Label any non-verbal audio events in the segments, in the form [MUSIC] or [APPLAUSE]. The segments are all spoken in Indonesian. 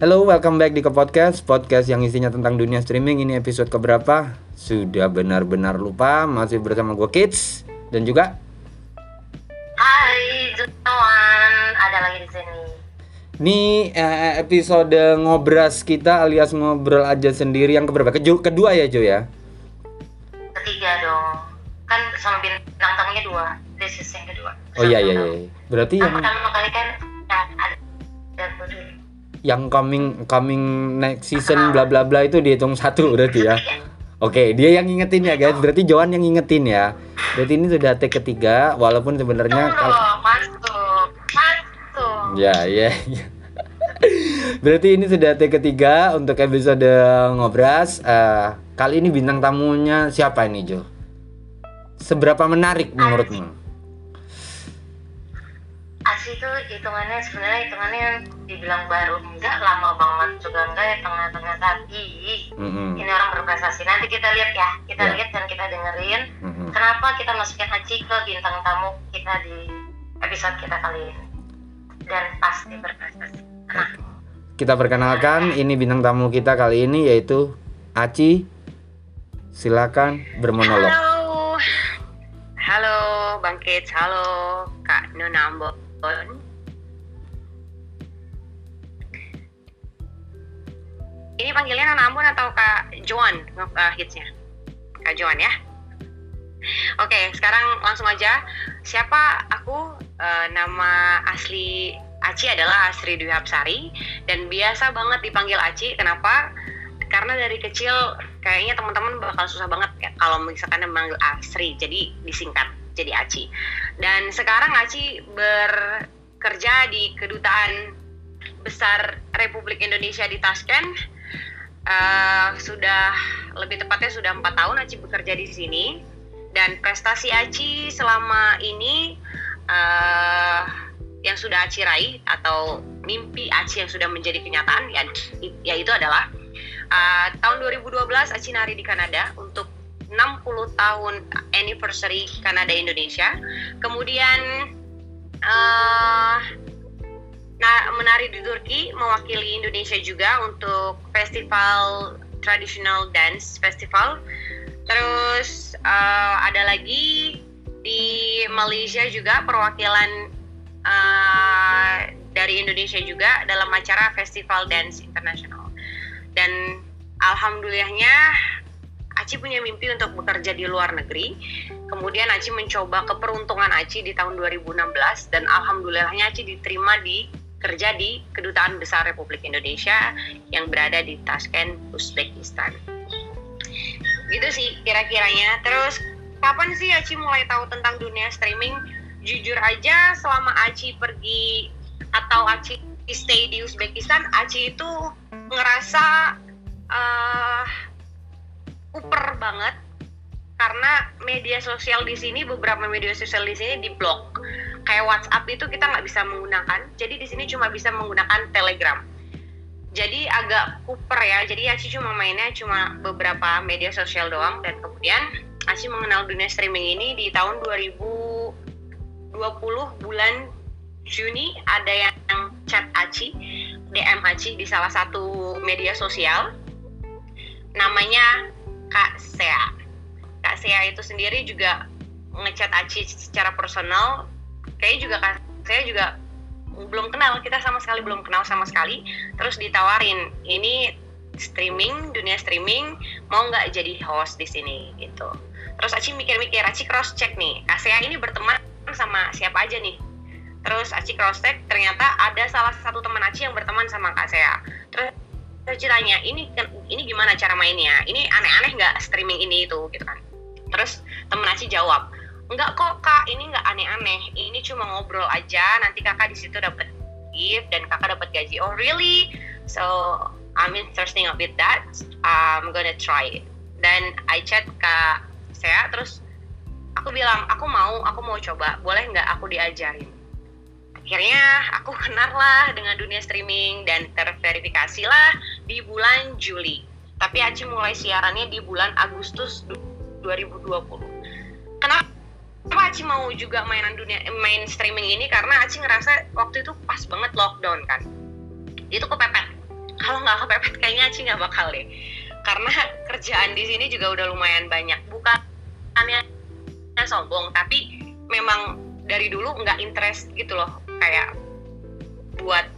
Hello, welcome back di ke podcast Podcast yang isinya tentang dunia streaming Ini episode keberapa? Sudah benar-benar lupa Masih bersama gue Kids Dan juga Hai, Jutawan, ada lagi di sini. Ini eh, episode ngobras kita alias ngobrol aja sendiri Yang keberapa? Keju- kedua ya Jo ya? Ketiga dong. Kan sama bintang tamunya dua. This is yang kedua. Oh iya iya iya Berarti Yang pertama kali kan ya, ada. Yang coming coming next season bla bla bla itu dihitung satu berarti ya Oke, dia yang ngingetin ya guys. Berarti Joan yang ngingetin ya. Berarti ini sudah take ketiga, walaupun sebenarnya Tunggu, kal- masuk, masuk. Ya, ya, ya. Berarti ini sudah take ketiga untuk episode ngobras. Eh, kali ini bintang tamunya siapa ini Jo? Seberapa menarik menurutmu? Asi itu hitungannya sebenarnya hitungannya dibilang baru enggak lama banget juga enggak ya tengah-tengah tapi Mm-mm. ini orang berprestasi nanti kita lihat ya kita Ya. lihat dan kita dengerin Mm-mm. kenapa kita masukin Aci ke bintang tamu kita di episode kita kali ini dan pasti berprestasi nah Kita perkenalkan, ini bintang tamu kita kali ini yaitu Aci. Silakan bermonolog. Halo, halo Bang Kids, halo Kak Nona Ini panggilnya Nona Ambon atau Kak Joan uh, hitsnya? Kak Joan ya. Oke, sekarang langsung aja. Siapa aku? Eh, nama asli Aci adalah Asri Dwi Hapsari dan biasa banget dipanggil Aci. Kenapa? Karena dari kecil kayaknya teman-teman bakal susah banget ya kalau misalkan memanggil Asri, jadi disingkat jadi Aci. Dan sekarang Aci bekerja di kedutaan besar Republik Indonesia di Tashkent. Eh, sudah lebih tepatnya sudah empat tahun Aci bekerja di sini dan prestasi Aci selama ini eh, yang sudah Aci raih atau mimpi Aci yang sudah menjadi kenyataan ya, yaitu adalah eh, tahun 2012 Aci nari di Kanada untuk 60 tahun anniversary Kanada Indonesia. Kemudian nah, menari di Turki mewakili Indonesia juga untuk festival traditional dance festival. Terus eh, ada lagi di Malaysia juga perwakilan eh, dari Indonesia juga dalam acara Festival Dance International. Dan alhamdulillahnya Aci punya mimpi untuk bekerja di luar negeri. Kemudian Aci mencoba keperuntungan Aci di tahun 2016 dan alhamdulillahnya Aci diterima di kerja di Kedutaan Besar Republik Indonesia yang berada di Tashkent, Uzbekistan. Gitu sih kira-kiranya. Terus kapan sih Aci mulai tahu tentang dunia streaming? Jujur aja selama Aci pergi atau Aci stay di Uzbekistan, Aci itu ngerasa eh kuper banget. Karena media sosial di sini beberapa media sosial di sini diblok kayak WhatsApp itu kita nggak bisa menggunakan. Jadi di sini cuma bisa menggunakan Telegram. Jadi agak kuper ya. Jadi Aci cuma mainnya cuma beberapa media sosial doang. Dan kemudian Aci mengenal dunia streaming ini di tahun 2020 bulan Juni ada yang chat Aci DM Aci di salah satu media sosial. Namanya Kak Sea. Kak Sea itu sendiri juga ngechat Aci secara personal. Kayaknya juga Kak Sea juga belum kenal, kita sama sekali belum kenal sama sekali. Terus ditawarin, ini streaming, dunia streaming, mau nggak jadi host di sini gitu. Terus Aci mikir-mikir, Aci cross check nih, Kak Sea ini berteman sama siapa aja nih. Terus Aci cross check, ternyata ada salah satu teman Aci yang berteman sama Kak Sea. Terus terus tanya ini ini gimana cara mainnya? Ini aneh-aneh nggak streaming ini itu? Gitu kan. Terus temen Aci jawab enggak kok kak. Ini nggak aneh-aneh. Ini cuma ngobrol aja. Nanti kakak di situ dapat gift dan kakak dapat gaji. Oh really? So I'm interested with that. I'm gonna try it. Dan I chat kak saya terus aku bilang aku mau aku mau coba. Boleh nggak aku diajarin akhirnya aku kenal lah dengan dunia streaming dan terverifikasi lah di bulan Juli. Tapi Aci mulai siarannya di bulan Agustus 2020 kenapa Aci mau juga mainan dunia main streaming ini? Karena Aci ngerasa waktu itu pas banget lockdown kan. Itu kepepet. kalau nggak kepepet kayaknya Aci nggak bakal deh. Karena kerjaan di sini juga udah lumayan banyak. Bukan hanya sombong tapi memang dari dulu nggak interest gitu loh kayak buat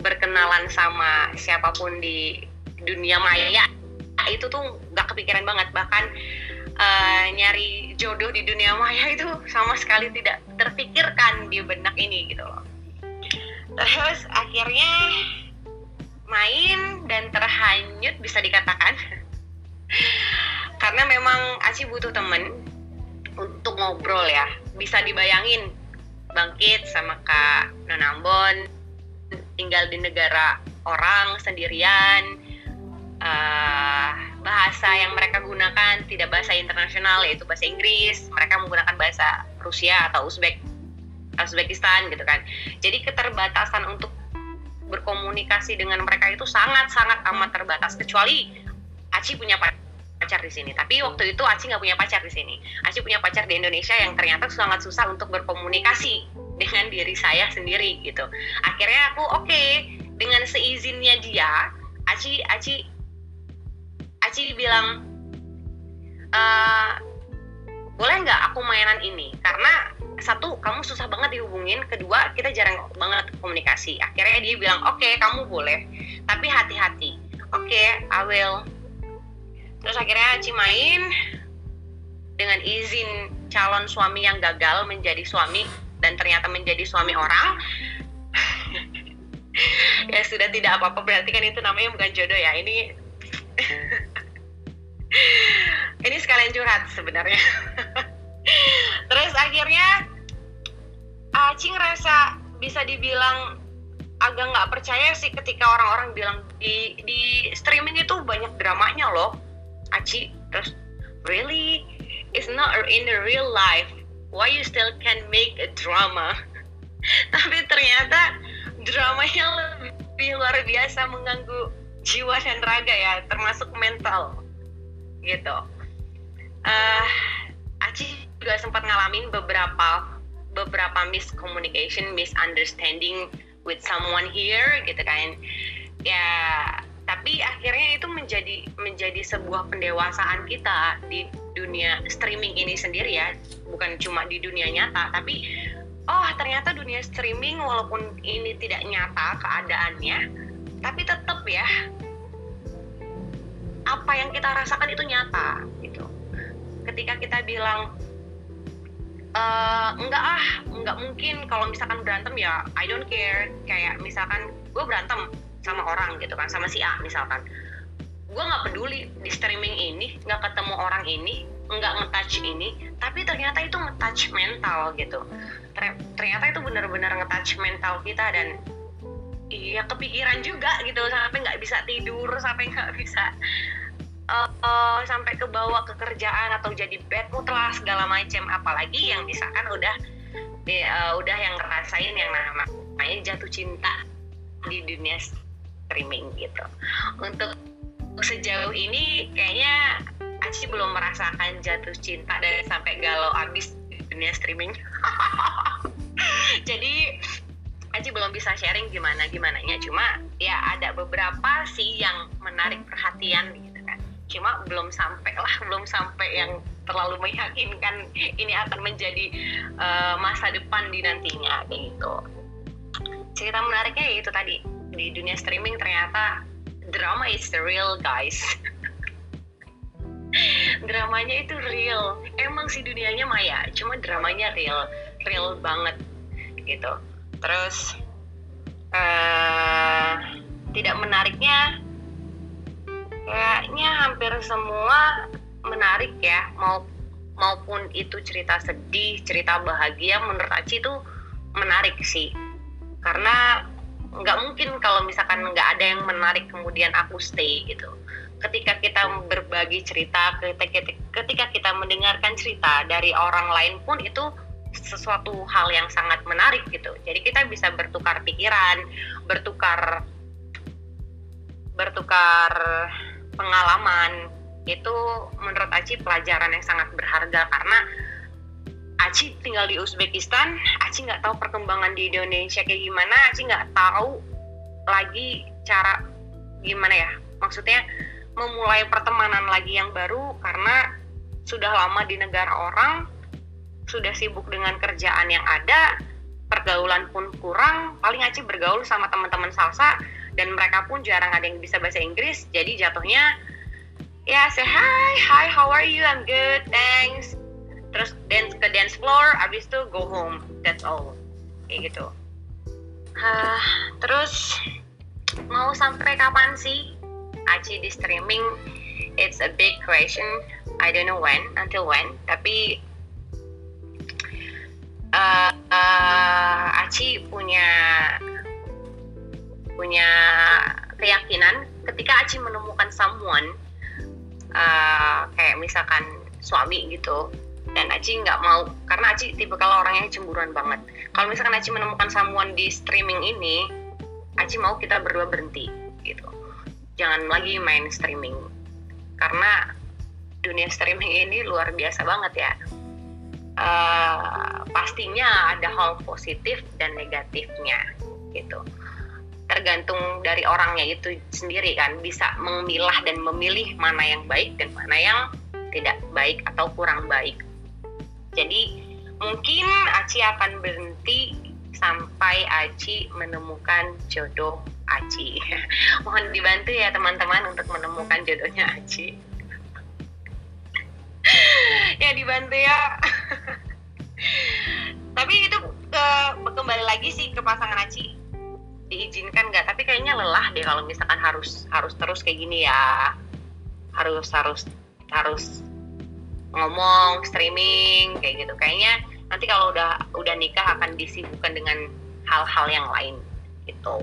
berkenalan sama siapa pun di dunia maya itu tuh nggak kepikiran banget. Bahkan uh, nyari jodoh di dunia maya itu sama sekali tidak terpikirkan di benak ini gitu loh. Terus akhirnya main dan terhanyut bisa dikatakan. [LAUGHS] Karena memang Aci butuh temen untuk ngobrol ya. Bisa dibayangin bangkit sama Kak Nonambon tinggal di negara orang sendirian. Uh, bahasa yang mereka gunakan tidak bahasa internasional yaitu bahasa Inggris. Mereka menggunakan bahasa Rusia atau Uzbek Uzbekistan gitu kan. Jadi keterbatasan untuk berkomunikasi dengan mereka itu sangat-sangat amat terbatas kecuali Aci punya pacar di sini. Tapi waktu itu Aci nggak punya pacar di sini. Aci punya pacar di Indonesia yang ternyata sangat susah untuk berkomunikasi dengan diri saya sendiri gitu. Akhirnya aku oke okay, dengan seizinnya dia Aci Aci Aci bilang e, boleh nggak aku mainan ini? Karena satu kamu susah banget dihubungin. Kedua kita jarang banget komunikasi. Akhirnya dia bilang oke okay, kamu boleh. Tapi hati-hati. Oke okay, I will terus akhirnya Aci main dengan izin calon suami yang gagal menjadi suami dan ternyata menjadi suami orang. [LAUGHS] Ya sudah tidak apa-apa. Berarti kan itu namanya bukan jodoh ya. Ini [LAUGHS] ini sekalian curhat sebenarnya. [LAUGHS] Terus akhirnya Aci ngerasa bisa dibilang agak nggak percaya sih ketika orang-orang bilang di di streaming itu banyak dramanya loh Aci terus really? It's not in the real life. Why you still can make a drama? [LAUGHS] Tapi ternyata dramanya lebih luar biasa mengganggu jiwa dan raga ya termasuk mental gitu. Uh, Aci juga sempat ngalamin beberapa beberapa miscommunication, misunderstanding with someone here gitu kan. Ya, tapi akhirnya itu menjadi menjadi sebuah pendewasaan kita di dunia streaming ini sendiri ya, bukan cuma di dunia nyata, tapi oh ternyata dunia streaming walaupun ini tidak nyata keadaannya, tapi tetap ya apa yang kita rasakan itu nyata gitu. Ketika kita bilang uh, enggak ah enggak mungkin kalau misalkan berantem ya I don't care. Kayak misalkan gue berantem sama orang gitu kan sama si A misalkan. Gue nggak peduli di streaming ini nggak ketemu orang ini nggak ngetouch ini tapi ternyata itu ngetouch mental gitu. Ternyata itu benar-benar ngetouch mental kita dan iya kepikiran juga gitu sampai nggak bisa tidur sampai nggak bisa uh, uh, sampai ke bawah ke kerjaan atau jadi bad mood lah segala macam apalagi yang misalkan udah uh, udah yang ngerasain yang namanya jatuh cinta di dunia streaming gitu. Untuk sejauh ini kayaknya Aci belum merasakan jatuh cinta dan sampai galau abis dunia streaming. [LAUGHS] Jadi Aci belum bisa sharing gimana gimana nya cuma ya ada beberapa sih yang menarik perhatian gitu cuma belum sampai lah [LAUGHS] belum sampai yang terlalu meyakinkan ini akan menjadi uh, masa depan di nantinya gitu. Cerita menariknya ya itu tadi di dunia streaming ternyata drama is real guys. [LAUGHS] Dramanya itu real. Emang sih dunianya maya cuma dramanya real real banget gitu. Terus uh, tidak menariknya kayaknya hampir semua menarik ya mau maupun itu cerita sedih cerita bahagia menurut Aci itu menarik sih. Karena nggak mungkin kalau misalkan nggak ada yang menarik kemudian aku stay gitu. Ketika kita berbagi cerita ketika, kita mendengarkan cerita dari orang lain pun itu sesuatu hal yang sangat menarik gitu. Jadi kita bisa bertukar pikiran bertukar bertukar pengalaman. Itu menurut Aci pelajaran yang sangat berharga karena Aci tinggal di Uzbekistan, Aci nggak tahu perkembangan di Indonesia kayak gimana, Aci nggak tahu lagi cara gimana ya. Maksudnya memulai pertemanan lagi yang baru karena sudah lama di negara orang sudah sibuk dengan kerjaan yang ada pergaulan pun kurang paling Aci bergaul sama teman-teman salsa dan mereka pun jarang ada yang bisa bahasa Inggris jadi jatuhnya ya say hi hi how are you? I'm good thanks terus dance ke dance floor abis itu go home. That's all. Kayak gitu. Ah, terus mau sampai kapan sih? Aci di streaming it's a big question. I don't know when until when. Tapi uh, uh, Aci punya punya keyakinan ketika Aci menemukan someone uh, kayak misalkan suami gitu dan Aci nggak mau karena Aci tipe kalau orang yang cemburuan banget. Kalau misalkan Aci menemukan someone di streaming ini Aci mau kita berdua berhenti gitu. Jangan lagi main streaming. Karena dunia streaming ini luar biasa banget ya. Uh, pastinya ada hal positif dan negatifnya gitu. Tergantung dari orangnya itu sendiri kan bisa memilah dan memilih mana yang baik dan mana yang tidak baik atau kurang baik jadi mungkin Aci akan berhenti sampai Aci menemukan jodoh Aci. [LAUGHS] Mohon dibantu ya teman-teman untuk menemukan jodohnya Aci. [LAUGHS] Ya dibantu ya. [LAUGHS] Tapi itu ke kembali lagi sih ke pasangan Aci. Diizinkan nggak? Tapi kayaknya lelah deh kalau misalkan harus harus terus kayak gini ya. Harus harus harus ngomong streaming kayak gitu. Kayaknya nanti kalau udah udah nikah akan disibukkan dengan hal-hal yang lain gitu.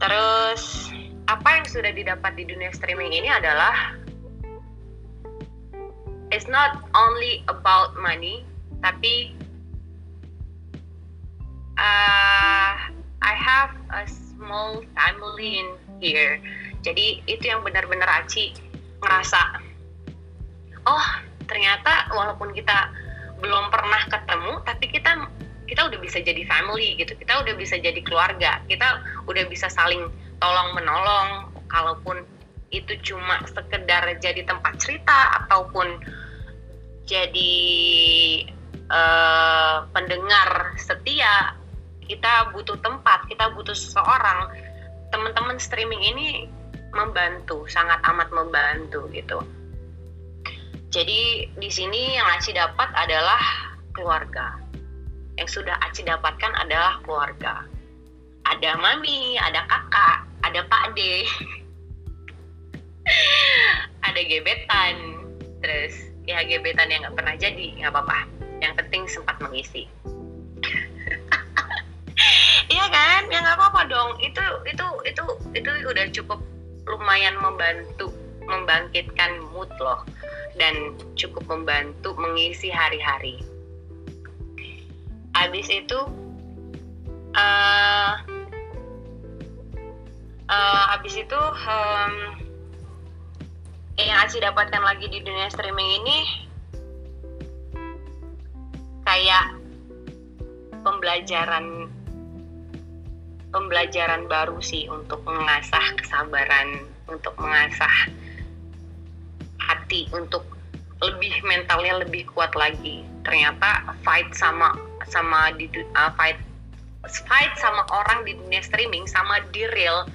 Terus apa yang sudah didapat di dunia streaming ini adalah it's not only about money tapi uh, I have a small family in here. Jadi itu yang benar-benar Aci ngerasa oh ternyata walaupun kita belum pernah ketemu tapi kita kita udah bisa jadi family gitu. Kita udah bisa jadi keluarga. Kita udah bisa saling tolong menolong kalaupun itu cuma sekedar jadi tempat cerita ataupun jadi uh, pendengar setia kita butuh tempat kita butuh seseorang. Teman-teman streaming ini membantu sangat amat membantu gitu jadi di sini yang Aci dapat adalah keluarga. Yang sudah Aci dapatkan adalah keluarga. Ada mami ada kakak ada pak de [LAUGHS] ada gebetan. Terus ya gebetan yang nggak pernah jadi nggak apa-apa. Yang penting sempat mengisi. [LAUGHS] Iya kan? Ya nggak apa-apa dong. Itu itu itu itu udah cukup lumayan membantu membangkitkan mood loh dan cukup membantu mengisi hari-hari. Habis itu uh, uh, habis itu um, yang Aci dapatkan lagi di dunia streaming ini kayak pembelajaran pembelajaran baru sih untuk mengasah kesabaran untuk mengasah hati untuk lebih mentalnya lebih kuat lagi ternyata fight sama sama di uh, fight fight sama orang di dunia streaming sama di real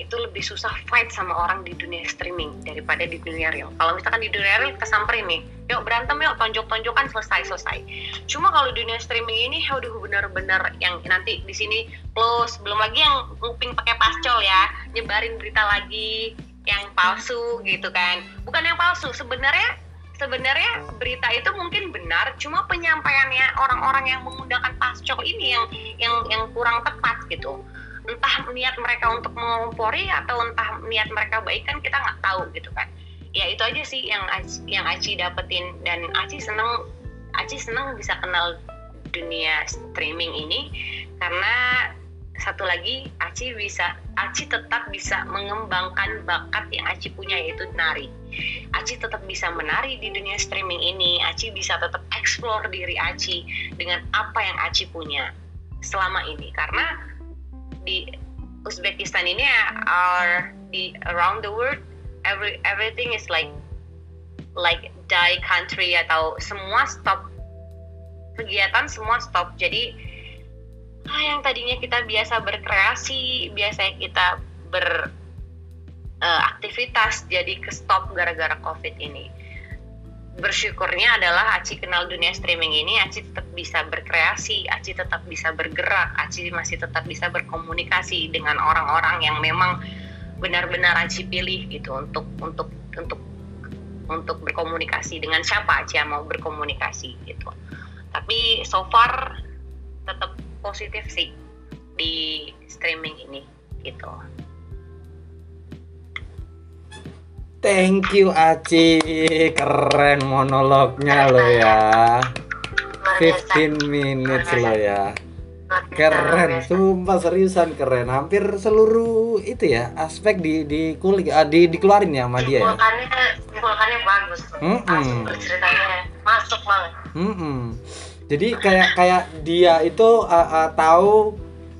itu lebih susah fight sama orang di dunia streaming daripada di dunia real. Kalau misalkan di dunia real kita samperin nih, yuk berantem yuk tonjok-tonjokan selesai selesai. Cuma kalau dunia streaming ini, aduh benar-benar yang nanti di sini close, belum lagi yang nguping pakai pascol ya, nyebarin berita lagi yang palsu gitu kan. Bukan yang palsu, sebenarnya sebenarnya berita itu mungkin benar, cuma penyampaiannya orang-orang yang menggunakan pascol ini yang yang yang kurang tepat gitu. Entah niat mereka untuk mengompori atau entah niat mereka baik kan kita nggak tahu gitu kan. Ya itu aja sih yang Aci, yang Aci dapetin. Dan Aci seneng Aci seneng bisa kenal dunia streaming ini karena satu lagi Aci bisa Aci tetap bisa mengembangkan bakat yang Aci punya yaitu nari. Aci tetap bisa menari di dunia streaming ini. Aci bisa tetap explore diri Aci dengan apa yang Aci punya selama ini. Karena di Uzbekistan ini are di around the world every everything is like like die country atau semua stop kegiatan semua stop. Jadi ah, yang tadinya kita biasa berkreasi biasa kita beraktivitas jadi ke stop gara-gara covid ini. Bersyukurnya adalah Aci kenal dunia streaming ini Aci tetap bisa berkreasi Aci tetap bisa bergerak Aci masih tetap bisa berkomunikasi dengan orang-orang yang memang benar-benar Aci pilih gitu untuk untuk untuk untuk berkomunikasi. Dengan siapa Aci mau berkomunikasi gitu. Tapi so far tetap positif sih di streaming ini gitu Thank you Aci, keren monolognya lo ya. Luar biasa. 15 minutes lo ya. Keren, sumpah seriusan keren. Hampir seluruh itu ya aspek di di kulik ah, di dikeluarin ya sama dia ya. Simpulkannya bagus tuh. Mm-mm. Langsung berceritanya masuk banget. Mm-mm. Jadi kayak kayak dia itu uh, uh, tahu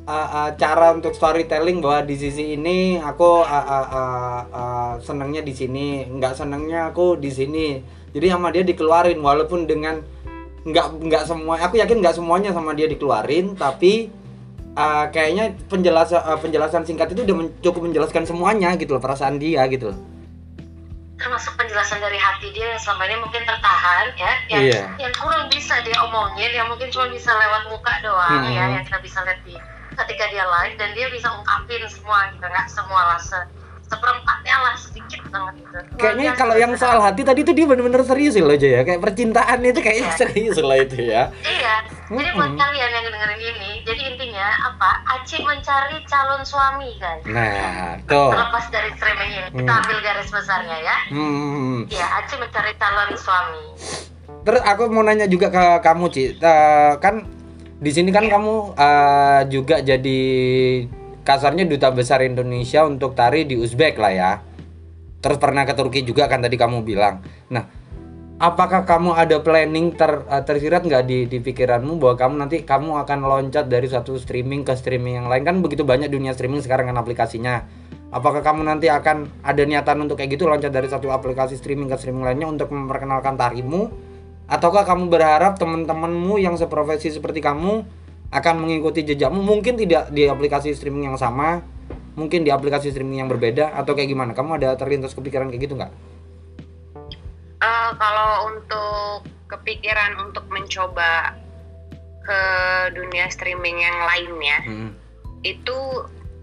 uh, uh, cara untuk storytelling bahwa di sisi ini aku uh, uh, uh, uh, senangnya di sini, nggak senangnya aku di sini. Jadi sama dia dikeluarin walaupun dengan nggak nggak semua, aku yakin nggak semuanya sama dia dikeluarin, tapi uh, kayaknya penjelasan uh, penjelasan singkat itu udah men- cukup menjelaskan semuanya gitu loh perasaan dia gitu loh. Termasuk penjelasan dari hati dia yang selama ini mungkin tertahan ya yang, Iya. yang kurang bisa dia omongin yang mungkin cuma bisa lewat muka doang Hmm. ya yang kita bisa lihat di ketika dia live dan dia bisa ungkapin semua gitu nggak semua lah se, seperempatnya lah sedikit banget gitu Kayaknya kalau yang soal hati tadi tuh dia bener-bener serius loh aja ya. Kayak percintaan itu kayaknya serius lah itu ya. iya jadi buat kalian yang dengerin ini jadi intinya apa Aceh mencari calon suami guys Nah, tuh. terlepas dari streaming ini kita Hmm. ambil garis besarnya ya Hmm. ya Aceh mencari calon suami Terus aku mau nanya juga ke kamu, Ci. Eh, kan di sini kan kamu eh, juga jadi kasarnya duta besar Indonesia untuk tari di Uzbek lah ya. Terus pernah ke Turki juga kan tadi kamu bilang. Nah, apakah kamu ada planning ter eh, tersirat nggak di di pikiranmu bahwa kamu nanti kamu akan loncat dari satu streaming ke streaming yang lain kan begitu banyak dunia streaming sekarang kan aplikasinya. Apakah kamu nanti akan ada niatan untuk kayak gitu loncat dari satu aplikasi streaming ke streaming lainnya untuk memperkenalkan tarimu? Ataukah kamu berharap teman-temanmu yang seprofesi seperti kamu akan mengikuti jejakmu? Mungkin tidak di aplikasi streaming yang sama, mungkin di aplikasi streaming yang berbeda atau kayak gimana? Kamu ada terlintas kepikiran kayak gitu nggak? Eh, kalau untuk kepikiran untuk mencoba ke dunia streaming yang lainnya Hmm. itu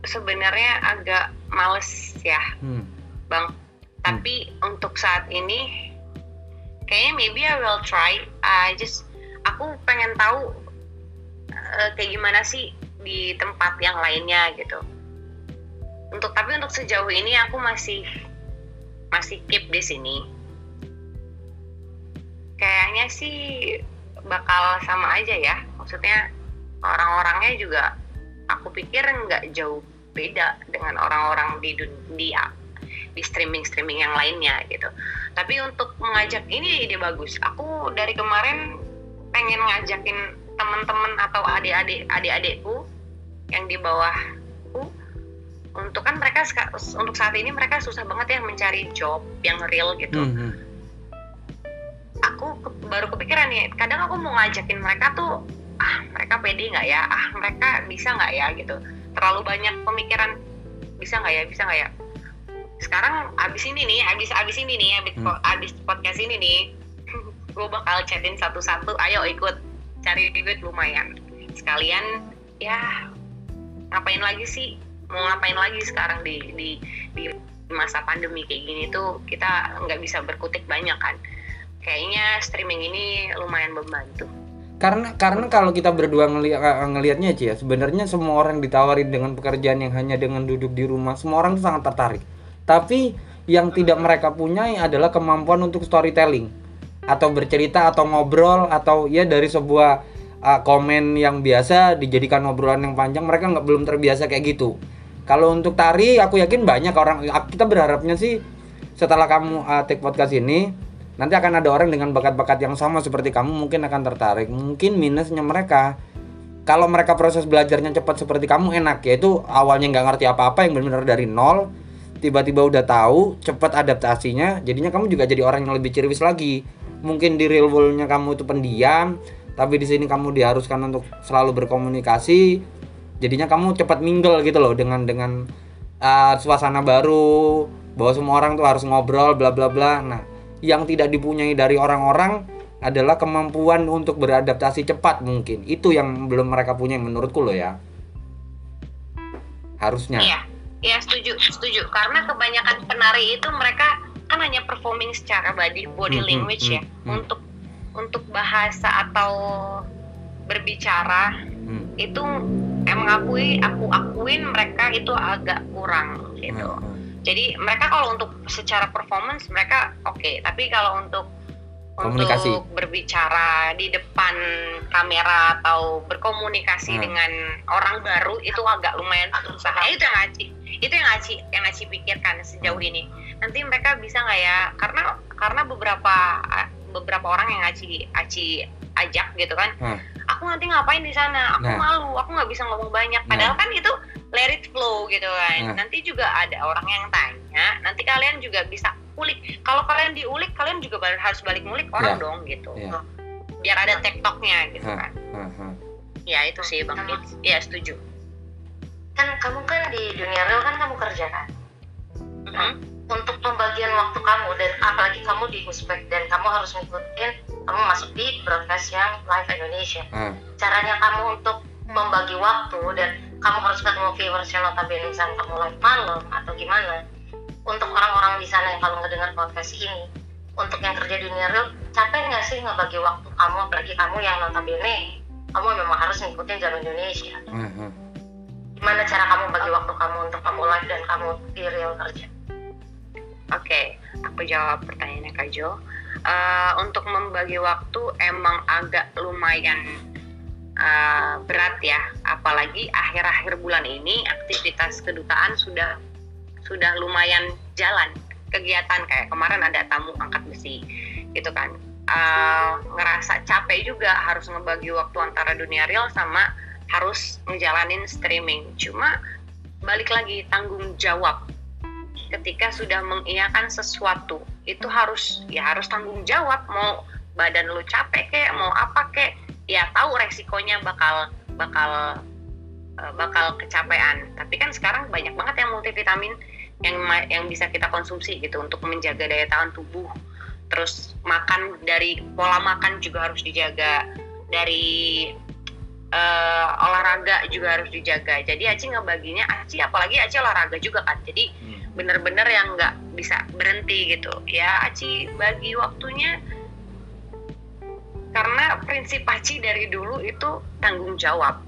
sebenarnya agak males ya Hmm. bang tapi untuk saat ini kayaknya maybe I will try I just aku pengen tahu eh, kayak gimana sih di tempat yang lainnya gitu. Untuk tapi untuk sejauh ini aku masih masih keep di sini. Kayaknya sih bakal sama aja ya. Maksudnya orang-orangnya juga aku pikir nggak jauh beda dengan orang-orang di dun- di di streaming streaming yang lainnya gitu. Tapi untuk mengajak ini ide bagus. Aku dari kemarin pengen ngajakin teman-teman atau adik-adik adik-adikku yang di bawahku untuk kan mereka untuk saat ini mereka susah banget ya mencari job yang real gitu. Hmm. aku ke- baru kepikiran nih kadang aku mau ngajakin mereka tuh ah mereka pede nggak ya? Ah mereka bisa nggak ya? Gitu. Terlalu banyak pemikiran bisa nggak ya? Bisa nggak ya? Sekarang abis ini nih abis abis ini nih abis, Hmm. abis podcast ini nih [LAUGHS] gue bakal chatin satu-satu. Ayo ikut cari duit lumayan. Sekalian ya ngapain lagi sih? Mau ngapain lagi sekarang di di di masa pandemi kayak gini tuh kita nggak bisa berkutik banyak kan. Kayaknya streaming ini lumayan membantu. Karena karena kalau kita berdua ngelihat ngelihatnya Ci ya, sebenarnya semua orang ditawarin dengan pekerjaan yang hanya dengan duduk di rumah, semua orang tuh sangat tertarik. Tapi yang tidak mereka punya adalah kemampuan untuk storytelling atau bercerita atau ngobrol atau ya dari sebuah uh, komen yang biasa dijadikan obrolan yang panjang mereka nggak belum terbiasa kayak gitu. Kalau untuk tari aku yakin banyak orang kita berharapnya sih setelah kamu uh, take podcast ini nanti akan ada orang dengan bakat-bakat yang sama seperti kamu mungkin akan tertarik. Mungkin minusnya mereka kalau mereka proses belajarnya cepat seperti kamu enak ya itu awalnya nggak ngerti apa-apa yang benar-benar dari nol tiba-tiba udah tahu cepat adaptasinya jadinya kamu juga jadi orang yang lebih ciriwis lagi mungkin di real worldnya kamu itu pendiam tapi di sini kamu diharuskan untuk selalu berkomunikasi jadinya kamu cepat mingle gitu loh dengan dengan uh, suasana baru bahwa semua orang tuh harus ngobrol bla bla bla. Nah yang tidak dipunyai dari orang-orang adalah kemampuan untuk beradaptasi cepat mungkin. Itu yang belum mereka punya menurutku loh ya. Harusnya. Iya, iya setuju, setuju. Karena kebanyakan penari itu mereka kan hanya performing secara body body Hmm, hmm, language ya. hmm. Untuk untuk bahasa atau berbicara Hmm, itu emang akui aku akuin mereka itu agak kurang gitu. hmm. Jadi mereka kalau untuk secara performance mereka oke, tapi kalau untuk Komunikasi. untuk berbicara di depan kamera atau berkomunikasi Hmm. dengan orang baru itu agak lumayan susah. Nah, itu yang ngaci, itu yang ngaci, yang ngaci pikirkan sejauh Hmm. ini. Nanti mereka bisa nggak ya? Karena karena beberapa beberapa orang yang ngaci aci ajak gitu kan. Hmm. Aku nanti ngapain di sana? Aku Nah. malu, aku nggak bisa ngomong banyak. Padahal Nah. kan itu let it flow gitu kan. Nah. Nanti juga ada orang yang tanya, nanti kalian juga bisa ulik. Kalau kalian diulik, kalian juga harus balik ngulik orang Ya. dong gitu. Ya. Biar ada tektoknya gitu kan. Hmm, hmm. Ya itu sih Bang. Fitz. Iya setuju. kan kamu kan di dunia real kan kamu kerja kan Mhm. Untuk pembagian waktu kamu dan apalagi kamu di Uzbek dan kamu harus ngikutin kamu masuk di broadcast yang live Indonesia Hmm. caranya kamu untuk membagi waktu dan kamu harus ketemu viewers yang notabene misalnya kamu live malam atau gimana untuk orang-orang di sana yang kalau ngedengar podcast ini untuk yang kerja di dunia real capek nggak sih ngebagi waktu kamu apalagi kamu yang notabene kamu memang harus ngikutin jam Indonesia Hmm, hmm. gimana cara kamu bagi waktu kamu untuk kamu live dan kamu di real kerja Oke, aku jawab pertanyaannya Kak Jo. Eh, untuk membagi waktu emang agak lumayan eh, berat ya, apalagi akhir-akhir bulan ini aktivitas kedutaan sudah sudah lumayan jalan kegiatan kayak kemarin ada tamu angkat besi gitu kan. Eh, ngerasa capek juga harus ngebagi waktu antara dunia real sama harus ngejalanin streaming. Cuma balik lagi tanggung jawab ketika sudah mengiyakan sesuatu itu harus ya harus tanggung jawab mau badan lu capek kek mau apa kek ya tahu resikonya bakal bakal eh, bakal kecapean. Tapi kan sekarang banyak banget yang multivitamin yang yang bisa kita konsumsi gitu untuk menjaga daya tahan tubuh. Terus makan dari pola makan juga harus dijaga. Dari eh, olahraga juga harus dijaga. Jadi Aci ngebaginya Aci apalagi Aci olahraga juga kan. Jadi Hmm. Bener-bener yang nggak bisa berhenti gitu. Ya Aci bagi waktunya. Karena prinsip Aci dari dulu itu tanggung jawab.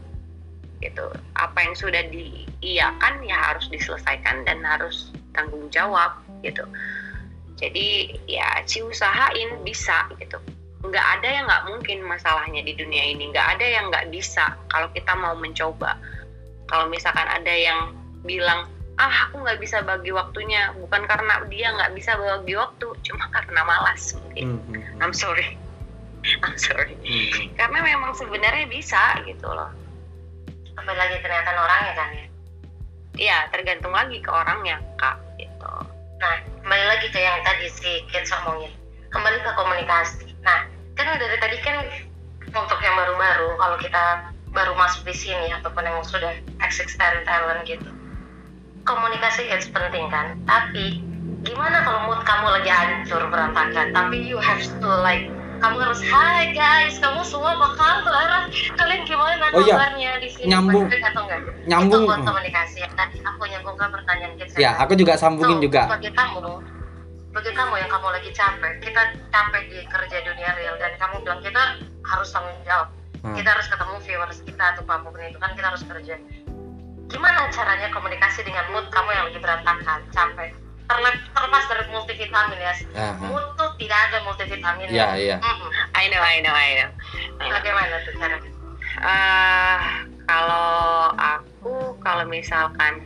Gitu. Apa yang sudah diiyakan ya harus diselesaikan dan harus tanggung jawab gitu. Jadi ya Aci usahain bisa gitu. Nggak ada yang nggak mungkin masalahnya di dunia ini. Nggak ada yang nggak bisa kalau kita mau mencoba. Kalau misalkan ada yang bilang ah aku nggak bisa bagi waktunya. Bukan karena dia nggak bisa bagi waktu cuma karena malas mungkin. Hmm, hmm, hmm. I'm sorry. [LAUGHS] I'm sorry. Hmm, hmm. karena memang sebenarnya bisa gitu loh. Apalagi ternyata orangnya kan ya? Iya tergantung lagi ke orangnya kak gitu. Nah kembali lagi ke yang tadi si Kids ngomongin kembali ke komunikasi. Nah kan dari tadi kan untuk yang baru-baru kalau kita baru masuk di sini ataupun yang sudah ex-experienced talent gitu komunikasi it's penting kan? Tapi gimana kalau mood kamu lagi hancur berantakan? Tapi you have to like kamu harus hai guys kamu semua apa kabar? Kalian gimana Oh iya, kabarnya di sini? Nyambung. Atau enggak? Nyambung. itu buat komunikasi. Ya tadi aku nyambungkan pertanyaan kita. Ya, aku juga sambungin So, juga. bagi kamu bagi kamu yang kamu lagi capek kita capek di kerja dunia real dan kamu bilang kita harus tanggung jawab. Hmm. kita harus ketemu viewers kita atau apa pun itu kan kita harus kerja gimana caranya komunikasi dengan mood kamu yang lagi berantakan capek Terle- terlepas dari multivitamin ya Aha. mood tuh tidak ada multivitamin Ya, iya. Mm-mm. I know I know I know bagaimana tuh cara Eh, kalau aku kalau misalkan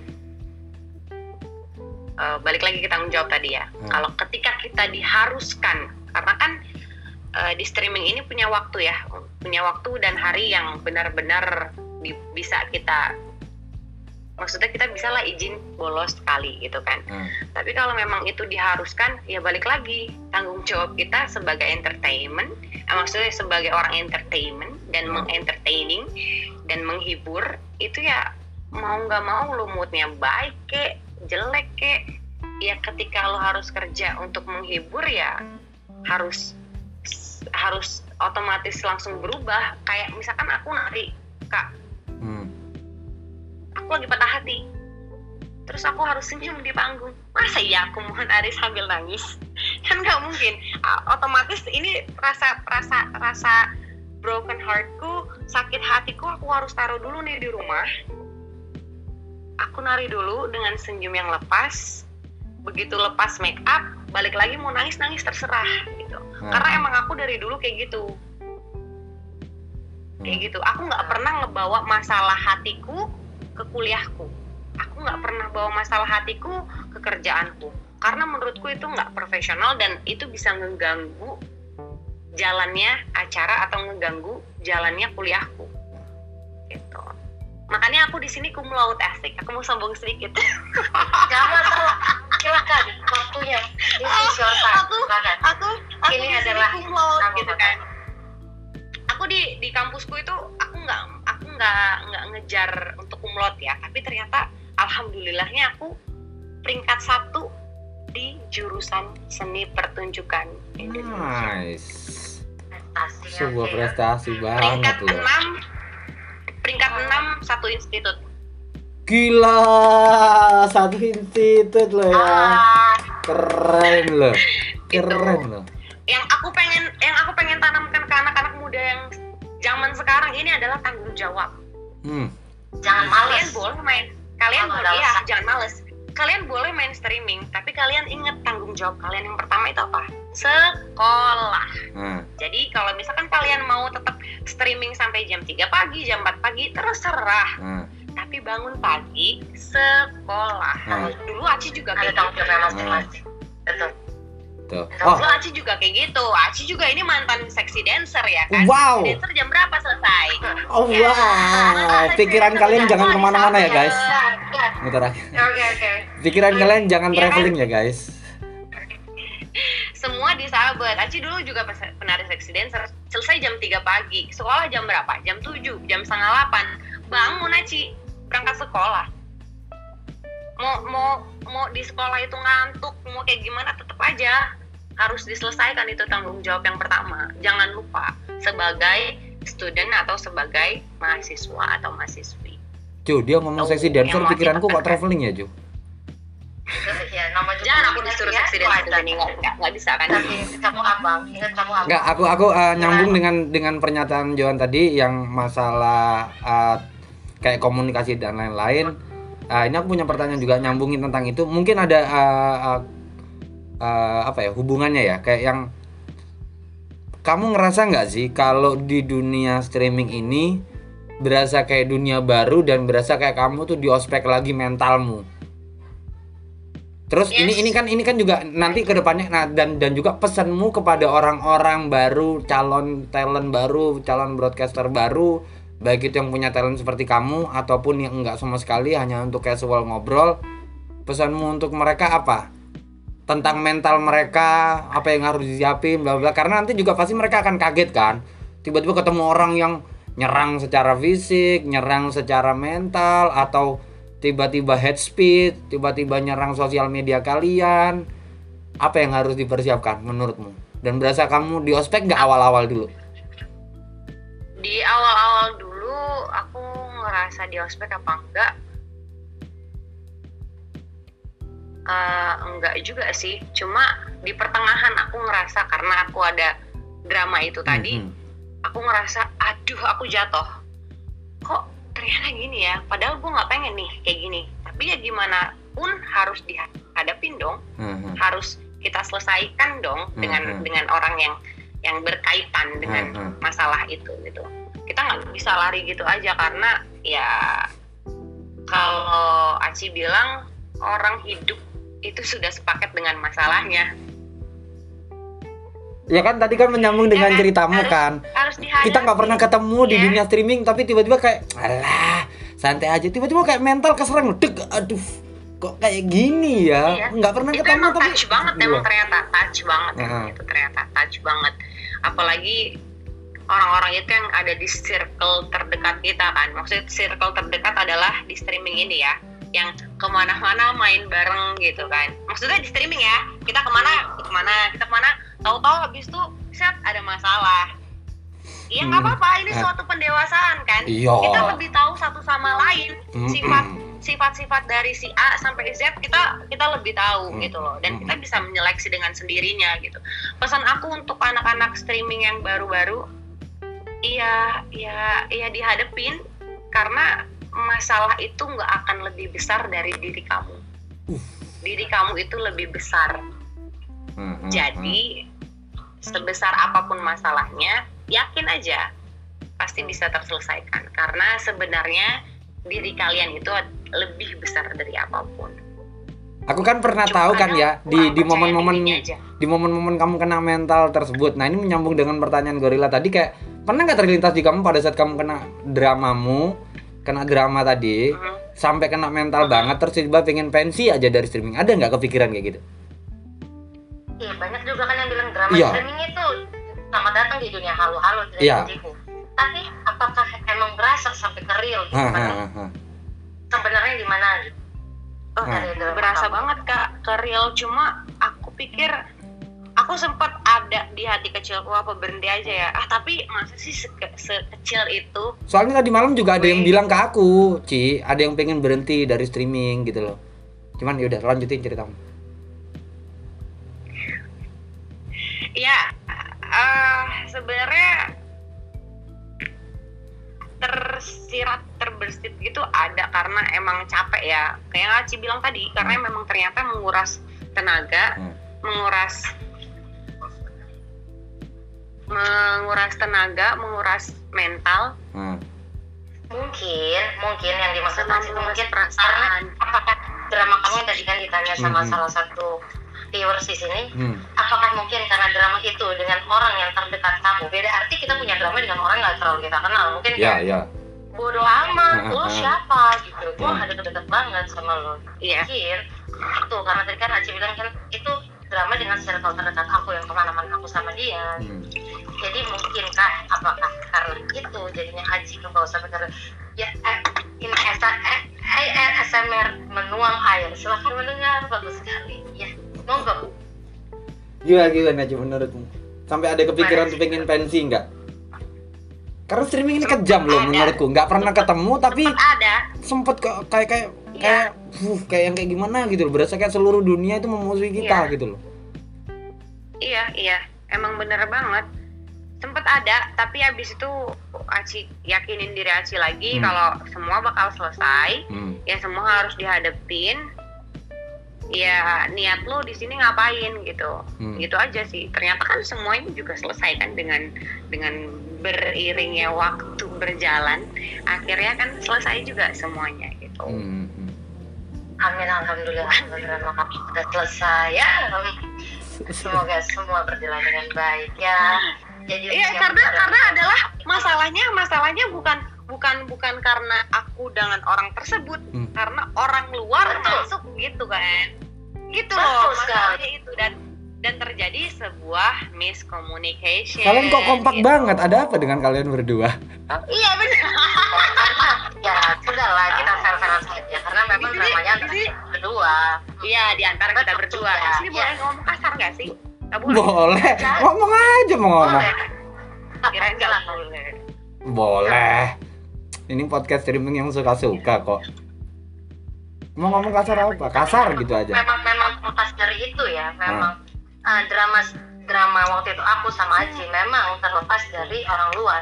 eh, balik lagi ke tanggung jawab tadi ya. Hmm. Kalau ketika kita diharuskan, karena kan eh, di streaming ini punya waktu ya, punya waktu dan hari yang benar-benar di- bisa kita maksudnya kita bisa lah izin bolos sekali gitu kan Hmm. tapi kalau memang itu diharuskan ya balik lagi tanggung jawab kita sebagai entertainment eh, maksudnya sebagai orang entertainment dan Hmm. mengentertaining dan menghibur itu ya mau nggak mau lu moodnya baik kek jelek kek ya ketika lo harus kerja untuk menghibur ya harus harus otomatis langsung berubah kayak misalkan aku nari kak. Aku lagi patah hati. Terus aku harus senyum di panggung. Masa iya aku mau nari sambil nangis? [LAUGHS] Kan nggak mungkin. Otomatis ini rasa rasa rasa broken heartku sakit hatiku aku harus taruh dulu nih di rumah. Aku nari dulu dengan senyum yang lepas. Begitu lepas make up balik lagi mau nangis nangis terserah gitu. Hmm. karena emang aku dari dulu kayak gitu. Kayak Hmm. gitu. Aku nggak pernah ngebawa masalah hatiku ke kuliahku aku nggak pernah bawa masalah hatiku ke kerjaanku karena menurutku itu nggak profesional dan itu bisa ngeganggu jalannya acara atau ngeganggu jalannya kuliahku gitu makanya aku di sini cum laude asik aku mau sombong sedikit masalah. Silakan waktunya. Ini is your time. Aku- Silakan. aku aku Ini adalah cum laude nama gitu kan aku di di kampusku itu aku nggak aku nggak nggak ngejar laude ya tapi ternyata alhamdulillahnya aku peringkat satu di jurusan seni pertunjukan Indonesia Nice. Prestasinya, Sebuah ya. prestasi banget peringkat loh. enam peringkat enam satu institut Gila, satu institut loh ya. Ah, Keren loh. [LAUGHS] Keren loh. yang aku pengen yang aku pengen tanamkan ke anak-anak muda yang zaman sekarang ini adalah tanggung jawab Hmm. Jangan kalian males. boleh main kalian Kalau boleh ya jangan males kalian boleh main streaming tapi kalian ingat tanggung jawab kalian yang pertama itu apa sekolah Nah, jadi kalau misalkan kalian mau tetap streaming sampai jam 3 pagi jam 4 pagi terserah nah. tapi bangun pagi sekolah Hmm. dulu Aci juga Ada tanggung gitu jawabnya masing-masing. Betul. Tuh. Oh. Oh, Aci juga kayak gitu Aci juga ini mantan seksi dancer ya kan Wow. Seksi dancer jam berapa selesai oh wow. Pikiran kalian jangan ke mana-mana ya guys. Ya, Muter aja. ya. Oke, oke. Pikiran kalian jangan Iya kan? traveling ya guys. semua disahabat Aci dulu juga penari seksi dancer selesai jam 3 pagi sekolah jam berapa jam 7 jam setengah 8 bangun Aci berangkat sekolah mau mau mau di sekolah itu ngantuk mau kayak gimana tetap aja harus diselesaikan itu tanggung jawab yang pertama jangan lupa sebagai student atau sebagai mahasiswa atau mahasiswi Ju, dia ngomong [LAUGHS] Oh, seksi dancer pikiranku kok traveling ya, Ju? Ya, nama juga jangan aku disuruh ya, seksi itu dancer ini nggak nggak- nggak bisa kan Tapi kamu abang, ingat kamu abang. Enggak, aku aku uh, nyambung dengan dengan pernyataan Johan tadi yang masalah uh, kayak komunikasi dan lain-lain. Uh, ini aku punya pertanyaan juga nyambungin tentang itu. Mungkin ada uh, uh, uh, apa ya hubungannya ya kayak yang kamu ngerasa nggak sih kalau di dunia streaming ini berasa kayak dunia baru dan berasa kayak kamu tuh di ospek lagi mentalmu. Terus ini Yes. ini kan ini kan juga nanti ke depannya nah dan dan juga pesanmu kepada orang-orang baru, calon talent baru, calon broadcaster baru, baik itu yang punya talent seperti kamu ataupun yang enggak sama sekali hanya untuk casual ngobrol. Pesanmu untuk mereka apa? Tentang mental mereka, apa yang harus disiapin, bla bla karena nanti juga pasti mereka akan kaget kan. Tiba-tiba ketemu orang yang nyerang secara fisik, nyerang secara mental atau tiba-tiba head speed, tiba-tiba nyerang sosial media kalian. Apa yang harus dipersiapkan menurutmu? Dan berasa kamu di ospek nggak awal-awal dulu? di awal-awal dulu aku ngerasa di ospek apa enggak Eh, enggak juga sih cuma di pertengahan aku ngerasa karena aku ada drama itu tadi Mhm. aku ngerasa aduh aku jatuh kok ternyata gini ya padahal gue nggak pengen nih kayak gini tapi ya gimana pun harus dihadapin dong Mhm. harus kita selesaikan dong dengan Mhm. dengan orang yang yang berkaitan dengan Mhm. masalah itu gitu kita nggak bisa lari gitu aja karena ya kalau Aci bilang orang hidup itu sudah sepaket dengan masalahnya Ya kan tadi kan menyambung dengan kan? ceritamu Harus- kan. harus dihadapi Kita nggak pernah ketemu di Iya. dunia streaming tapi tiba-tiba kayak alah santai aja tiba-tiba kayak mental keserang deg aduh kok kayak gini ya Iya. nggak pernah itu ketemu emang tapi touch banget Iya. emang ternyata touch banget emang Aha. itu ternyata touch banget apalagi orang-orang itu yang ada di circle terdekat kita kan maksudnya circle terdekat adalah di streaming ini ya yang ke mana-mana main bareng gitu kan maksudnya di streaming ya kita ke mana ke mana kita ke mana tahu-tahu habis itu set ada masalah Iya nggak Hmm. apa-apa ini suatu pendewasaan kan Iya. kita lebih tahu satu sama lain Mm-mm. sifat sifat-sifat dari si A sampai Z kita kita lebih tahu Hmm. gitu loh dan Hmm. kita bisa menyeleksi dengan sendirinya gitu pesan aku untuk anak-anak streaming yang baru-baru iya iya iya dihadepin karena masalah itu nggak akan lebih besar dari diri kamu. Diri kamu itu lebih besar. Hmm, hmm, jadi sebesar apa pun masalahnya yakin aja pasti bisa terselesaikan. Karena sebenarnya diri kalian itu lebih besar dari apa pun. Aku kan pernah Cuma tahu kan ya di di momen-momen di momen-momen kamu kena mental tersebut. Nah ini menyambung dengan pertanyaan Gorilla tadi kayak pernah nggak terlintas di kamu pada saat kamu kena dramamu, kena drama tadi, Mhm. sampai kena mental banget terus tiba pengen pensi aja dari streaming. Ada nggak kepikiran kayak gitu? Iya banyak juga kan yang bilang drama Iya. streaming itu selamat datang di dunia halu-halu dari Iya. janjiku. Tapi apakah emang berasa sampai ke real gitu? Hah, kan? hah, hah. Sebenarnya di mana gitu? Oh, berasa banget kak ke real cuma aku pikir aku sempat ada di hati kecilku apa berhenti aja ya ah tapi masa sih seke- sekecil itu Soalnya tadi malam juga ada yang bilang ke aku, Ci, ada yang pengen berhenti dari streaming gitu loh. Cuman yaudah lanjutin ceritamu. ya eh sebenarnya tersirat terbersit gitu ada karena emang capek ya kayak Aci bilang tadi karena memang ternyata menguras tenaga Hmm. menguras menguras tenaga menguras mental Nah. Mungkin, mungkin yang dimaksud Aci itu mungkin perasaan. karena apakah drama kamu yang tadi kan ditanya sama Mhm. salah satu viewers di sini, Hmm. apakah mungkin karena drama itu dengan orang yang terdekat kamu beda arti kita punya drama dengan orang yang nggak terlalu kita kenal mungkin Ya, kayak ya. bodoh amat [LAUGHS] lo siapa gitu gue Hmm. ada deket banget sama lo Iya. mungkin itu karena tadi kan Aci bilang kan itu drama dengan circle terdekat aku yang ke mana-mana aku sama dia Hmm. Jadi mungkinkah apakah karena itu jadinya Aji ke bawah sampai karena ya eh, ini esa, eh, eh, eh, menuang air silahkan mendengar bagus sekali ya monggo Gila gila Najib menurutmu? Sampai ada kepikiran tuh pengen pensi nggak? Karena streaming ini kejam loh menurutku. Nggak pernah ketemu tapi Sempat ada sempet ke, kayak kayak Iya. kayak uh, kayak yang kayak gimana gitu loh. Berasa kayak seluruh dunia itu memusuhi kita Iya. gitu loh. Iya, iya, emang bener banget. Sempet ada, tapi habis itu Aci yakinin diri Aci lagi Hmm. kalau semua bakal selesai, Hmm. ya semua harus dihadepin. Ya niat lu di sini ngapain gitu, Hmm. gitu aja sih. Ternyata kan semuanya juga selesai kan dengan dengan beriringnya waktu berjalan, akhirnya kan selesai juga semuanya gitu. Hmm, hmm. amin alhamdulillah kami sudah selesai ya [LAUGHS] semoga semua berjalan dengan baik ya Iya, karena karena adalah masalahnya masalahnya bukan bukan bukan karena aku dengan orang tersebut, Hmm. karena orang luar Betul. masuk gitu kan. Gitu Betul loh sekali. masalahnya itu dan dan terjadi sebuah miscommunication. Kalian kok kompak gitu. banget? Ada apa dengan kalian berdua? Iya benar. [LAUGHS] ya sudah lah kita fair-fairan saja karena memang Di sini- dramanya di sini- berdua Iya di antara kita berdua. Iya. Di sini boleh ngomong kasar nggak sih? Boleh. Boleh. Ngomong aja mau ngomong. boleh boleh. Boleh. Ini podcast streaming yang suka-suka kok. Mau ngomong kasar apa? Kasar gitu aja. memang memang lepas dari itu ya memang eh, drama drama waktu itu aku sama Aji memang terlepas dari orang luar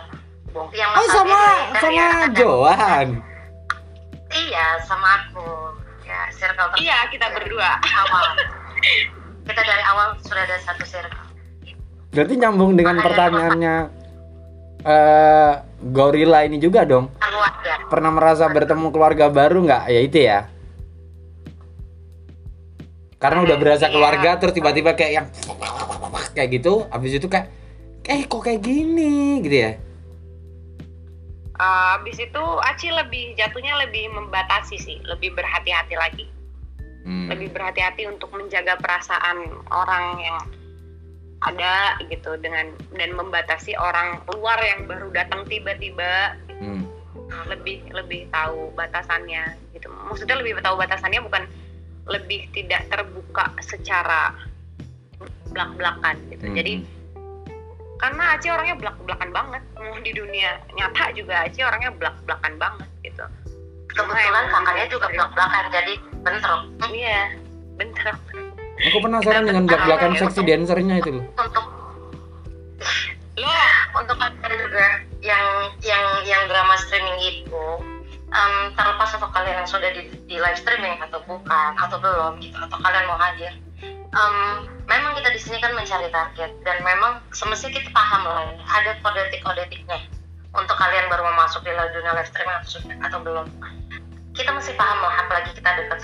yang Oh sama sama anak- Johan. iya sama aku ya circle Iya kita berdua. awal [LAUGHS] kita dari awal sudah ada satu circle Berarti nyambung dengan pertanyaannya eh gorila ini juga dong. keluarga Pernah merasa bertemu keluarga baru nggak? Ya itu ya. Karena udah berasa Iya. keluarga terus tiba-tiba kayak yang kayak gitu habis itu kayak eh kok kayak gini gitu ya Eh, abis itu Aci lebih jatuhnya lebih membatasi sih, lebih berhati-hati lagi, Hmm. lebih berhati-hati untuk menjaga perasaan orang yang ada gitu dengan dan membatasi orang luar yang baru datang tiba-tiba Hmm. lebih lebih tahu batasannya gitu. Maksudnya lebih tahu batasannya bukan lebih tidak terbuka secara belak-belakan gitu. Hmm. Jadi karena Aci orangnya belak-belakan banget mau di dunia nyata juga Aci orangnya belak-belakan banget gitu kebetulan kakaknya emang juga dari- belak belakan jadi bentrok. Iya bentar aku penasaran dengan belak-belakan seksi dancernya itu loh. untuk loh untuk kalian juga yang yang yang drama streaming itu em, terlepas atau kalian yang sudah di, di live streaming atau bukan atau belum gitu atau kalian mau hadir em, memang kita di sini kan mencari target dan memang semestinya kita paham lah ada kode-etik-kode-etiknya untuk kalian baru mau masuk di dunia live streaming atau atau belum. Kita mesti paham lah apalagi kita dekat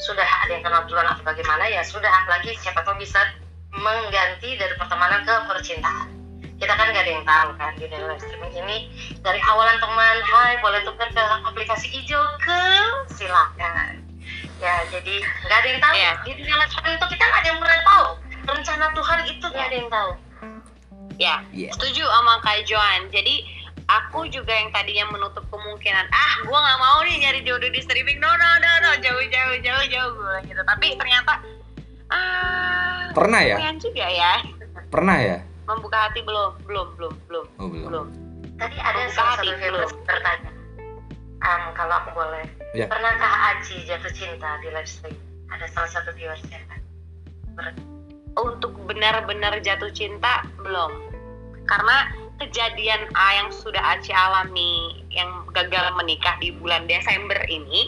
sudah ada yang kenal duluan atau bagaimana ya sudah apalagi siapa tahu bisa mengganti dari pertemanan ke percintaan. Kita kan gak ada yang tahu kan di dunia live streaming ini. Dari awalan teman hai boleh tukar ke aplikasi hijau ke? Silakan. Ya jadi nggak ada yang tahu. Iya. di dunia live streaming itu kita nggak ada yang pernah tahu. Rencana Tuhan itu nggak ada yang tahu. Ya Iya. setuju sama Kak Joan jadi aku juga yang tadinya menutup kemungkinan ah gua nggak mau nih nyari jodoh di streaming. No no no no jauh jauh jauh jauh gue bilang gitu. Tapi ternyata ah pernah ya? juga ya. Pernah ya? Membuka hati belum? Belum belum belum. Oh belum. Belum. Tadi ada Membuka salah hati, satu viewers bertanya. Em, kalau aku boleh. Ya. pernahkah Aji jatuh cinta di live stream? Ada salah satu viewers ya kan Ber- untuk benar-benar jatuh cinta belum. Karena kejadian A yang sudah Aci alami yang gagal menikah di bulan Desember ini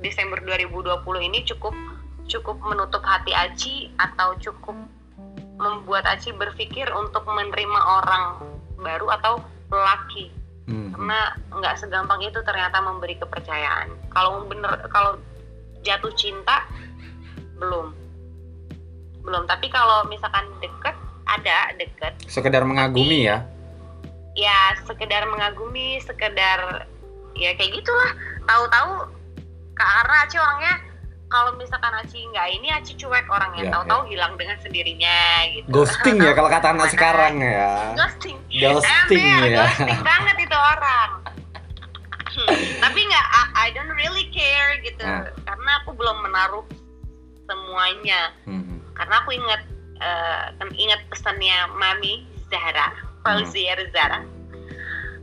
Desember 2020 ini cukup cukup menutup hati Aci atau cukup membuat Aci berpikir untuk menerima orang baru atau lelaki. Hmm. karena nggak segampang itu ternyata memberi kepercayaan. Kalau bener kalau jatuh cinta belum. Belum. Tapi kalau misalkan deket ada deket. Sekedar mengagumi ya ya sekedar mengagumi sekedar ya kayak gitulah. Tahu-tahu karena Aci orangnya. Kalau misalkan Aci nggak ini Aci cuek orangnya. Ya, tahu-tahu hilang dengan sendirinya gitu. Ghosting ya kalau kata anak [LAUGHS] sekarang ya. Ghosting. Ghosting Ember, ya. ghosting banget itu orang. Hmm, [LAUGHS] Tapi nggak, I, I don't really care gitu, Ah. karena aku belum menaruh semuanya. Hmm. Karena aku ingat, eh, kan ingat pesannya Mami Zahra, Fauzier Zahra.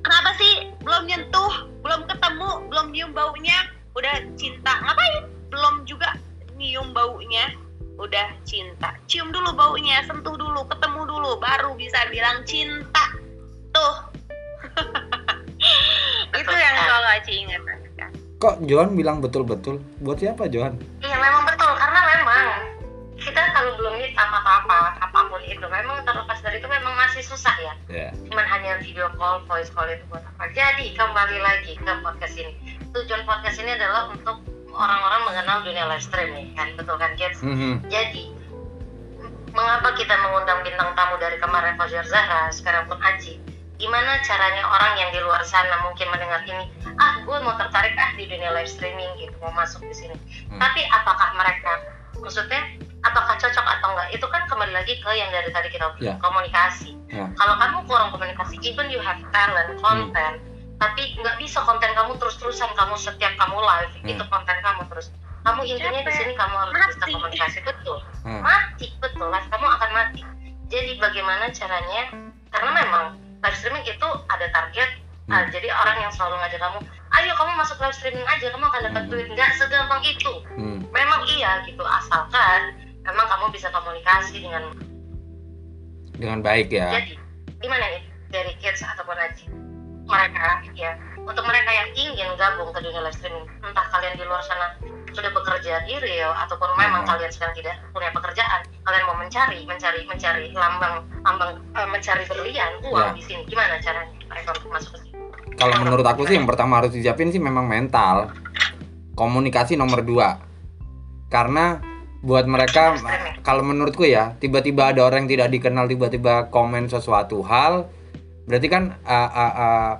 Kenapa sih belum nyentuh, belum ketemu, belum nyium baunya, udah cinta? Ngapain? Belum juga nyium baunya, udah cinta. Cium dulu baunya, sentuh dulu, ketemu dulu, baru bisa bilang cinta. Tuh. [LAUGHS] Itu yang selalu Aci ingat. kok Johan bilang betul-betul buat siapa Johan Iya memang betul karena memang kita kalau belum meet apa apa apa pun itu. Memang terlepas dari itu memang masih susah ya. Ya. Cuman hanya video call voice call itu buat apa. Jadi kembali lagi ke podcast ini. Tujuan podcast ini adalah untuk orang-orang mengenal dunia live streaming kan? Betul kan kids? Hmm. jadi mengapa kita mengundang bintang tamu dari kemarin Fajar Zahra sekarang pun Aji? Gimana caranya orang yang di luar sana mungkin mendengar ini ah gue mau tertarik ah di dunia live streaming gitu mau masuk di sini. Hmm. tapi apakah mereka maksudnya apakah cocok atau enggak itu kan kembali lagi ke yang dari tadi kita Ya. komunikasi Ya. kalau kamu kurang komunikasi even you have talent konten tapi nggak bisa konten kamu terus-terusan kamu setiap kamu live Hmm. itu konten kamu terus kamu intinya di sini kamu harus bisa Mati. komunikasi betul Hmm. mati betul live kamu akan mati jadi bagaimana caranya karena memang live streaming itu ada target Hmm. ah, jadi orang yang selalu ngajak kamu ayo kamu masuk live streaming aja kamu akan dapat Hmm. duit nggak segampang itu Hmm. memang iya gitu asalkan memang kamu bisa komunikasi dengan dengan baik ya. Jadi gimana nih dari kids ataupun aji mereka ya untuk mereka yang ingin gabung ke dunia live streaming entah kalian di luar sana sudah bekerja di real ataupun memang Hmm. kalian sedang tidak punya pekerjaan kalian mau mencari mencari mencari lambang lambang eh, mencari berlian uang Ya. di sini. Gimana caranya mereka untuk masuk ke sini? Kalau menurut aku sih yang pertama harus disiapin sih memang mental. Komunikasi nomor dua. Karena buat mereka kalau menurutku ya tiba-tiba ada orang yang tidak dikenal tiba-tiba komen sesuatu hal berarti kan uh, uh, uh,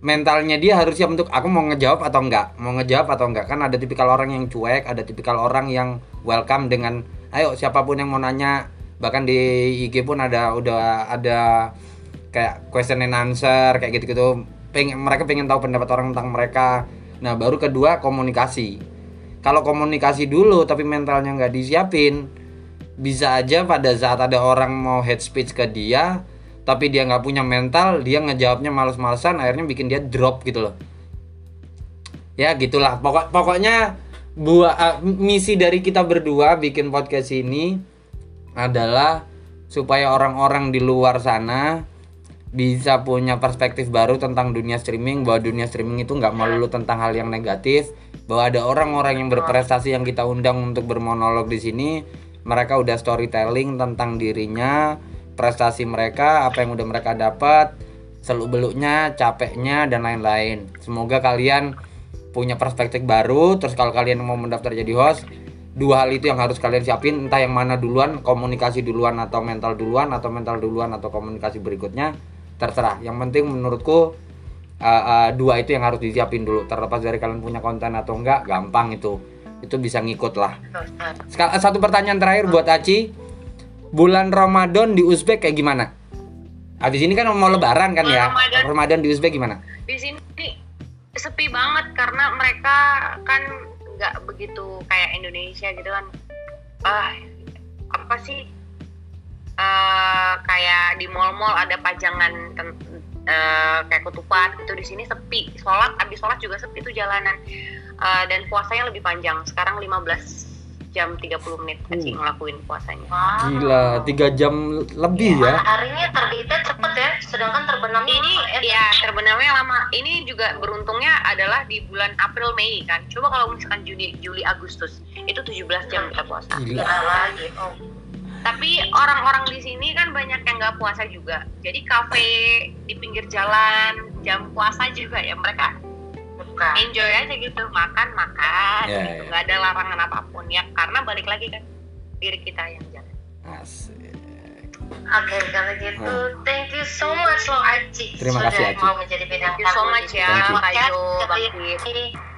mentalnya dia harus siap untuk aku mau ngejawab atau enggak? Mau ngejawab atau enggak? Kan ada tipikal orang yang cuek ada tipikal orang yang welcome dengan ayo siapa pun yang mau nanya. Bahkan di IG pun ada udah ada kayak question and answer kayak gitu-gitu. Pengen mereka pengen tahu pendapat orang tentang mereka. Nah baru kedua komunikasi kalau komunikasi dulu tapi mentalnya nggak disiapin bisa aja pada saat ada orang mau head speech ke dia tapi dia nggak punya mental dia ngejawabnya males-malesan akhirnya bikin dia drop gitu loh. Ya gitulah. Pokok pokoknya buat eh, misi dari kita berdua bikin podcast ini adalah supaya orang-orang di luar sana bisa punya perspektif baru tentang dunia streaming bahwa dunia streaming itu nggak melulu tentang hal yang negatif bahwa ada orang-orang yang berprestasi yang kita undang untuk bermonolog di sini mereka udah storytelling tentang dirinya prestasi mereka apa yang udah mereka dapat seluk beluknya capeknya dan lain-lain. Semoga kalian punya perspektif baru terus kalau kalian mau mendaftar jadi host dua hal itu yang harus kalian siapin entah yang mana duluan komunikasi duluan atau mental duluan atau mental duluan atau komunikasi berikutnya terserah. Yang penting menurutku uh, uh, dua itu yang harus disiapin dulu. Terlepas dari kalian punya konten atau enggak gampang itu. Itu bisa ngikut lah. Sekal- satu pertanyaan terakhir buat Aci. Bulan Ramadan di Uzbek kayak gimana? Habis ini kan mau lebaran kan ya? Ramadan. Ramadan di Uzbek gimana? Di sini sepi banget karena mereka kan nggak begitu kayak Indonesia gitu kan. Ah apa sih? Eh, kayak di mall-mall ada pajangan eh, kayak ketupat gitu. Di sini sepi. Sholat abis sholat juga sepi tuh jalanan. Eh, dan puasanya lebih panjang. Sekarang 15 jam 30 menit. Aci Uh. ngelakuin puasanya. Wow. gila tiga jam lebih ya? Harinya terbitnya cepet ya, sedangkan terbenamnya ini lama ya. ya terbenamnya lama. Ini juga beruntungnya adalah di bulan April Mei kan. Coba kalau misalkan Juni Juli Agustus itu 17 jam kita puasa. Gila. Gila lagi. Oh. Tapi orang-orang di sini kan banyak yang nggak puasa juga jadi kafe di pinggir jalan jam puasa juga ya mereka Bukan. enjoy aja gitu makan makan Ya, gitu ya. nggak ada larangan apa pun ya karena balik lagi kan diri kita yang jalan Asik. Oke, kalau gitu, thank you so much loh Aci. Terima Sudah kasih, Aci. mau menjadi bintang Thank you so tamu much ya, Thank you.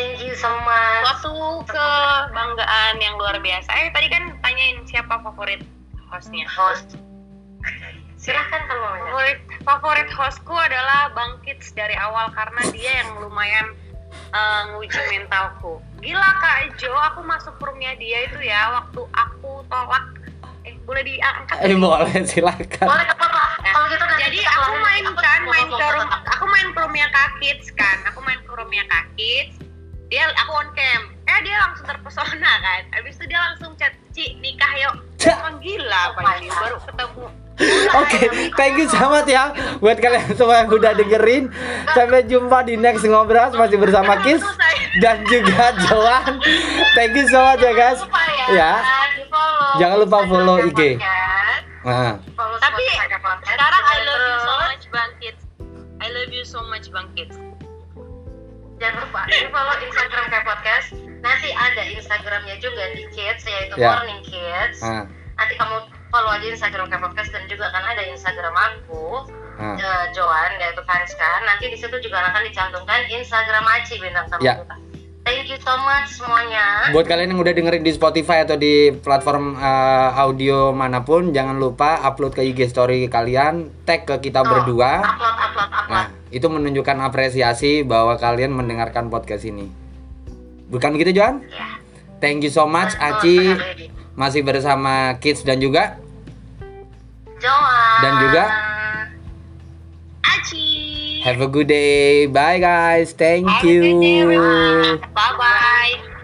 Thank you so much. suatu kebanggaan yang luar biasa eh tadi kan tanyain siapa favorit hostnya host. Silahkan kalau mau nanya. favorit favorit hostku adalah Bang Kids dari awal karena dia yang lumayan eh, nguji mentalku gila kak Jo aku masuk roomnya dia itu ya waktu aku tolak eh boleh diangkat eh boleh silakan Boleh nggak apa-apa. Kalau gitu nanti jadi aku main apa kan main ke room aku main ke roomnya kak Kids kan aku main ke roomnya kak Kids dia aku on cam. Eh dia langsung terpesona kan. Habis itu dia langsung chat Ci nikah yuk. Cak. Emang gila apa ini [LAUGHS] baru ketemu. Oke, thank you sangat ya. Buat kalian semua yang udah dengerin. Sampai jumpa di next ngobras masih bersama Kis dan juga Joan. Thank you so much ya guys. Ya, Ya. Jangan lupa follow IG. Nah, Tapi sekarang I love you so much Bang Kids. I love you so much Bang Kids Jangan lupa di follow Instagram kayak podcast. Nanti ada Instagramnya juga di Kids yaitu Ya. Morning Kids. nah, Nanti kamu follow aja Instagram kayak podcast dan juga kan ada Instagram aku eh, Joan yaitu Fariska. Nanti di situ juga akan dicantumkan Instagram Aci bintang tamu Ya. kita. Thank you so much semuanya. Buat kalian yang udah dengerin di Spotify atau di platform eh, audio mana pun, jangan lupa upload ke IG story kalian, tag ke kita Oh, berdua. Upload, upload, upload. Nah, itu menunjukkan apresiasi bahwa kalian mendengarkan podcast ini. Bukan begitu, Joan? Ya. Thank you so much, Betul Aci. Masih bersama Kids dan juga Joan. Dan juga? Aci have a good day. Bye guys. Thank Have a good day, you. Bye bye